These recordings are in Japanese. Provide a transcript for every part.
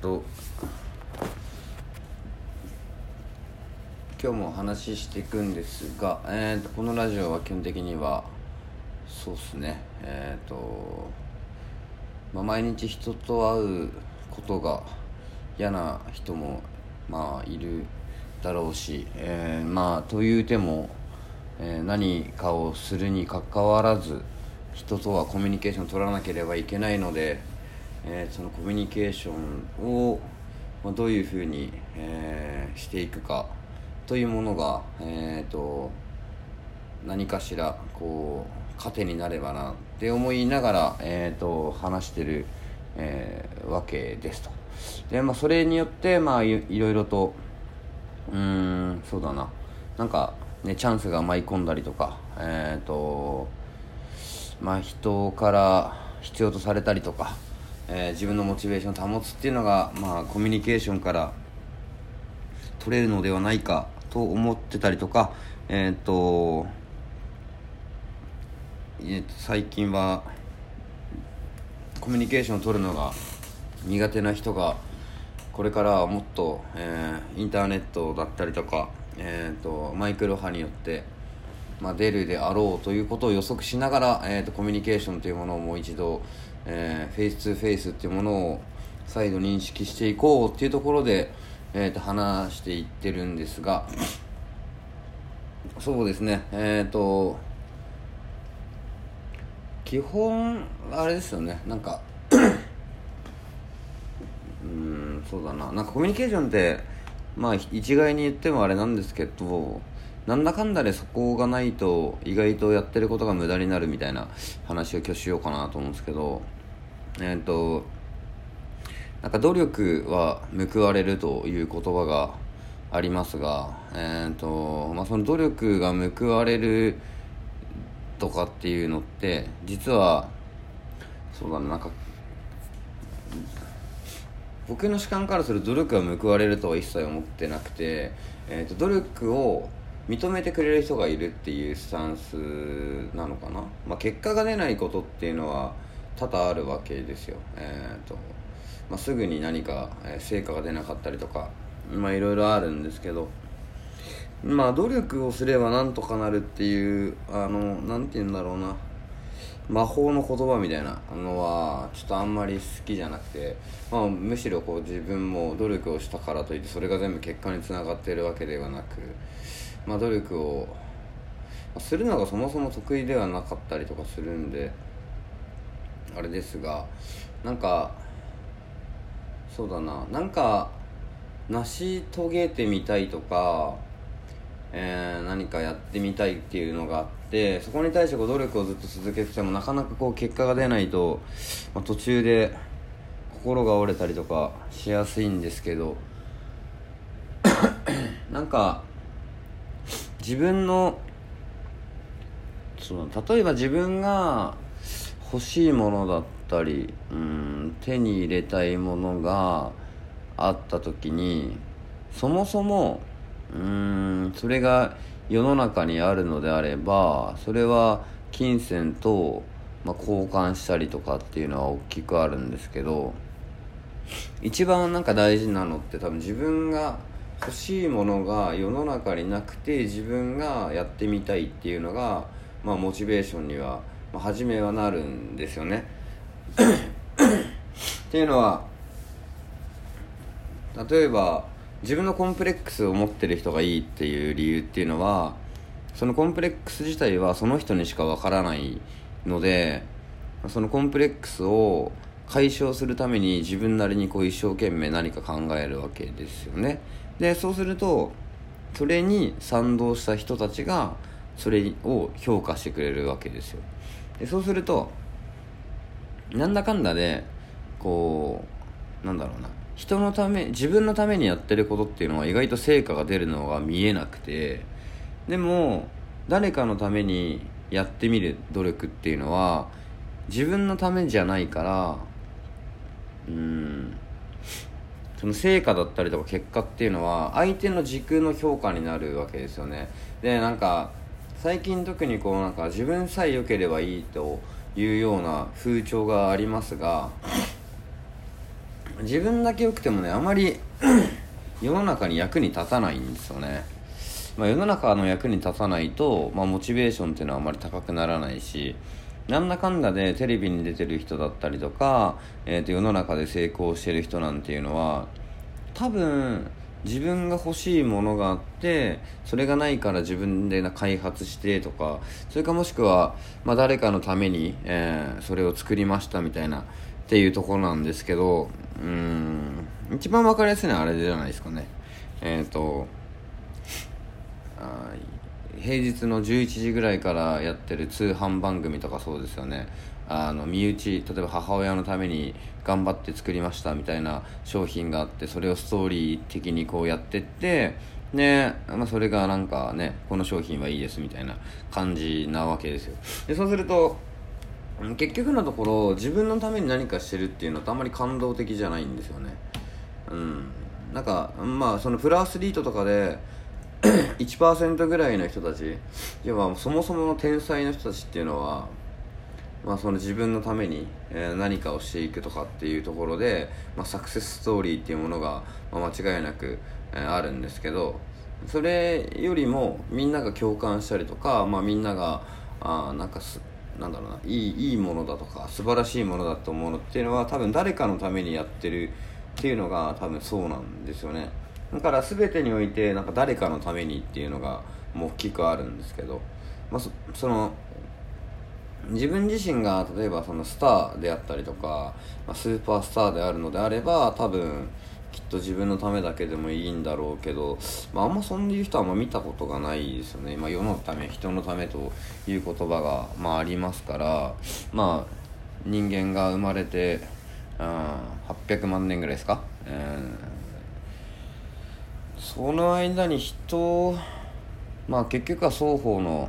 と今日もお話ししていくんですが、えー、とこのラジオは基本的にはそうっすね。えっ、と、まあ、毎日人と会うことが嫌な人もまあいるだろうし、えー、まあというても、えー何かをするにかかわらず人とはコミュニケーションを取らなければいけないので、えーそのコミュニケーションを、まあ、どういうふうに、えーしていくかというものが、えー、と何かしらこう糧になればなって思いながら、えー、と話してる、えーわけですと。で、まあ、それによって、まあ、いいろいろとうんそうだな。なんかねチャンスが舞い込んだりとかえっ、とまあ人から必要とされたりとか、えー自分のモチベーションを保つっていうのがまあコミュニケーションから取れるのではないかと思ってたりとかえっ、とえーと最近はコミュニケーションを取るのが苦手な人がこれからはもっと、えーインターネットだったりとか、えー、とマイクロ波によって、まあ、出るであろうということを予測しながら、えー、とコミュニケーションというものをもう一度、えーフェイス2フェイスっていうものを再度認識していこうっていうところで、えー、と話していってるんですがそうですね。えっ、と基本あれですよね。なんか うんそうだな。なんかコミュニケーションってまあ一概に言ってもあれなんですけどなんだかんだでそこがないと意外とやってることが無駄になるみたいな話を今日しようかなと思うんですけどえっ、となんか努力は報われるという言葉がありますが、えーとまあ、その努力が報われるとかっていうのって実はそうだななんか僕の主観からする努力が報われるとは一切思ってなくて、えー、と努力を認めてくれる人がいるっていうスタンスなのかな、まあ、結果が出ないことっていうのは多々あるわけですよ、えーとまあ、すぐに何か成果が出なかったりとかまあいろいろあるんですけどまあ努力をすればなんとかなるっていうあのなんて言うんだろうな。魔法の言葉みたいなのはちょっとあんまり好きじゃなくて、まあ、むしろこう自分も努力をしたからといってそれが全部結果につながっているわけではなく、まあ、努力をするのがそもそも得意ではなかったりとかするんであれですがなんかそうだななんか成し遂げてみたいとかえー何かやってみたいっていうのがあってそこに対して努力をずっと続けててもなかなかこう結果が出ないと、まあ、途中で心が折れたりとかしやすいんですけど なんか自分のその例えば自分が欲しいものだったりうん手に入れたいものがあった時にそもそもうんそれが世の中にあるのであればそれは金銭と、まあ、交換したりとかっていうのは大きくあるんですけど一番なんか大事なのって多分自分が欲しいものが世の中になくて自分がやってみたいっていうのが、まあ、モチベーションには、まあ、初めはなるんですよね。っていうのは例えば自分のコンプレックスを持ってる人がいいっていう理由っていうのはそのコンプレックス自体はその人にしかわからないのでそのコンプレックスを解消するために自分なりにこう一生懸命何か考えるわけですよねでそうするとそれに賛同した人たちがそれを評価してくれるわけですよ。でそうするとなんだかんだでこうなんだろうな。人のため自分のためにやってることっていうのは意外と成果が出るのが見えなくてでも誰かのためにやってみる努力っていうのは自分のためじゃないからうんその成果だったりとか結果っていうのは相手の時空の評価になるわけですよね。でなんか最近特にこうなんか自分さえ良ければいいというような風潮がありますが自分だけ良くてもねあまり 世の中に役に立たないんですよね、まあ、世の中の役に立たないと、まあ、モチベーションっていうのはあまり高くならないしなんだかんだでテレビに出てる人だったりとか、えー、と世の中で成功してる人なんていうのは多分自分が欲しいものがあってそれがないから自分で開発してとかそれかもしくは、まあ、誰かのために、えー、それを作りましたみたいなっていうところなんですけどうん一番分かりやすいのはあれじゃないですかね。えっ、ー、と平日の11時ぐらいからやってる通販番組とかそうですよね。あの身内例えば母親のために頑張って作りましたみたいな商品があってそれをストーリー的にこうやってってで、まあ、それがなんかねこの商品はいいですみたいな感じなわけですよ。でそうすると結局のところ自分のために何かしてるっていうのってあんまり感動的じゃないんですよね。うん。なんかまあそのプロアスリートとかで1%ぐらいの人たち要はそもそもの天才の人たちっていうのは、まあ、その自分のために、何かをしていくとかっていうところで、まあ、サクセスストーリーっていうものが、間違いなく、あるんですけどそれよりもみんなが共感したりとか、まあ、みんながあなんかすなんだろうないいいいものだとか素晴らしいものだと思うのっていうのは多分誰かのためにやってるっていうのが多分そうなんですよね。だから全てにおいてなんか誰かのためにっていうのがもう大きくあるんですけど、まあ、その自分自身が例えばそのスターであったりとか、まあ、スーパースターであるのであれば多分きっと自分のためだけでもいいんだろうけど、まあ、あんまそういう人はあんま見たことがないですよね、まあ、世のため人のためという言葉が、まあ、ありますからまあ人間が生まれて、うん、800万年ぐらいですか、えーその間に人まあ結局は双方の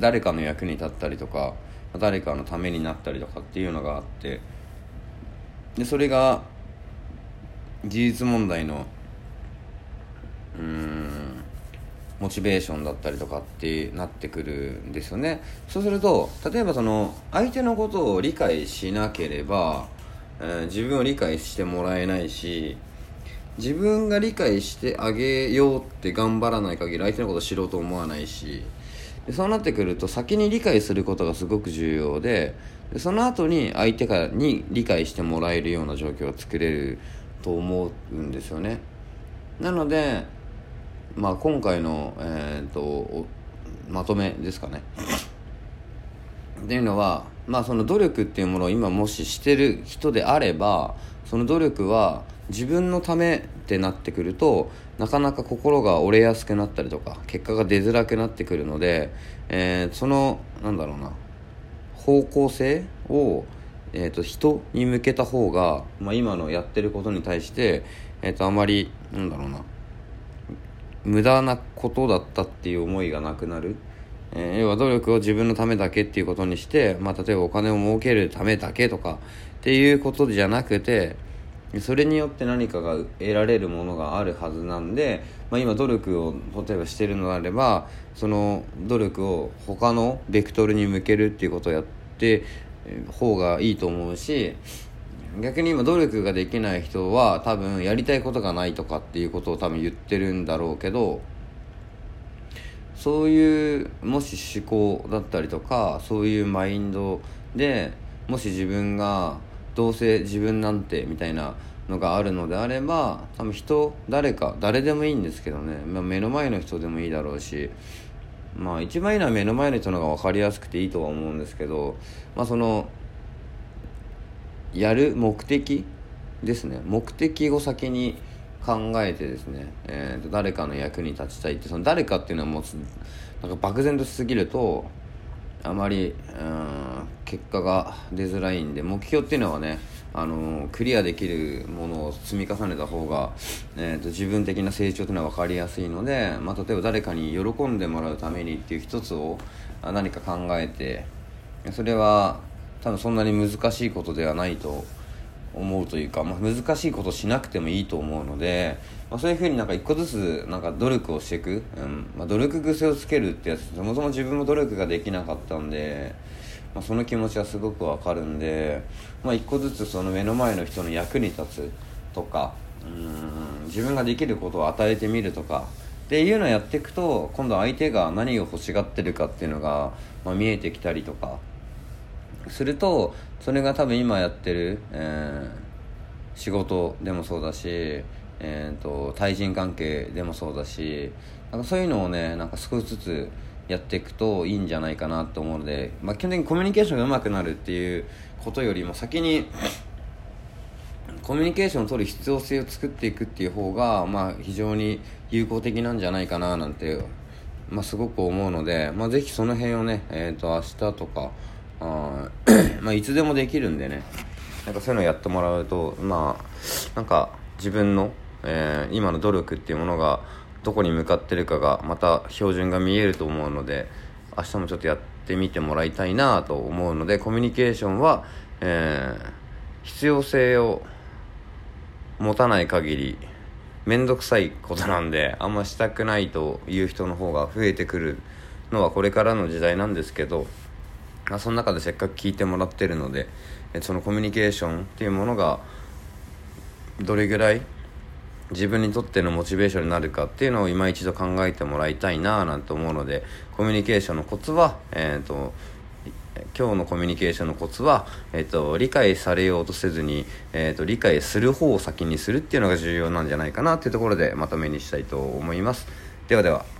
誰かの役に立ったりとか誰かのためになったりとかっていうのがあってでそれが事実問題のうんモチベーションだったりとかってなってくるんですよね。そうすると例えばその相手のことを理解しなければ、えー、自分を理解してもらえないし自分が理解してあげようって頑張らない限り相手のこと知ろうと思わないしでそうなってくると先に理解することがすごく重要ででその後に相手からに理解してもらえるような状況を作れると思うんですよね。なので、まあ、今回の、えーと、まとめですかね。っていうのは、まあ、その努力っていうものを今もししてる人であればその努力は自分のためってなってくるとなかなか心が折れやすくなったりとか結果が出づらくなってくるので、えー、そのなんだろうな方向性を、えーと、人に向けた方が、まあ、今のやってることに対して、えーと、あまりなんだろうな無駄なことだったっていう思いがなくなる。えー、要は努力を自分のためだけっていうことにして、まあ、例えばお金を儲けるためだけとかっていうことじゃなくて、それによって何かが得られるものがあるはずなんで、まあ、今努力を例えばしてるのであればその努力を他のベクトルに向けるっていうことをやって方がいいと思うし逆に今努力ができない人は多分やりたいことがないとかっていうことを多分言ってるんだろうけどそういうもし思考だったりとかそういうマインドでもし自分がどうせ自分なんてみたいなのがあるのであれば多分人誰か誰でもいいんですけどね、まあ、目の前の人でもいいだろうしまあ一番いいのは目の前の人の方が分かりやすくていいとは思うんですけどまあそのやる目的ですね。目的を先に考えてですね、えー、と誰かの役に立ちたいってその誰かっていうのはもうなんか漠然としすぎるとあまり、うん、結果が出づらいんで目標っていうのはねあのクリアできるものを積み重ねた方が、えーと、自分的な成長というのは分かりやすいので、まあ、例えば誰かに喜んでもらうためにっていう一つを何か考えてそれは多分そんなに難しいことではないと思うというか、まあ、難しいことしなくてもいいと思うので、まあ、そういうふうになんか一個ずつなんか努力をしていく、うん。まあ、努力癖をつけるってやつそもそも自分も努力ができなかったんで、まあ、その気持ちはすごくわかるんで、まあ、一個ずつその目の前の人の役に立つとかうん。自分ができることを与えてみるとかっていうのをやっていくと今度相手が何を欲しがってるかっていうのが、ま、見えてきたりとかするとそれが多分今やってる、えー、仕事でもそうだし、えーと、対人関係でもそうだしなんかそういうのをねなんか少しずつやっていくといいんじゃないかなと思うので、まあ、基本的にコミュニケーションが上手くなるっていうことよりも先に コミュニケーションを取る必要性を作っていくっていう方が、まあ、非常に有効的なんじゃないかななんて、まあ、すごく思うので、まあ、ぜひその辺をね、えー、と明日とかあ まあいつでもできるんでね。なんかそういうのやってもらうとまあなんか自分の、えー、今の努力っていうものがどこに向かってるかがまた標準が見えると思うので明日もちょっとやってみてもらいたいなと思うのでコミュニケーションは、えー、必要性を持たない限り面倒くさいことなんであんましたくないという人の方が増えてくるのはこれからの時代なんですけど、まあ、その中でせっかく聞いてもらってるのでそのコミュニケーションっていうものがどれぐらい自分にとってのモチベーションになるかっていうのを今一度考えてもらいたいななんて思うのでコミュニケーションのコツは、えーと、今日のコミュニケーションのコツは、えーと、理解されようとせずに、えー、と理解する方を先にするっていうのが重要なんじゃないかなっていうところでまとめにしたいと思います。ではでは。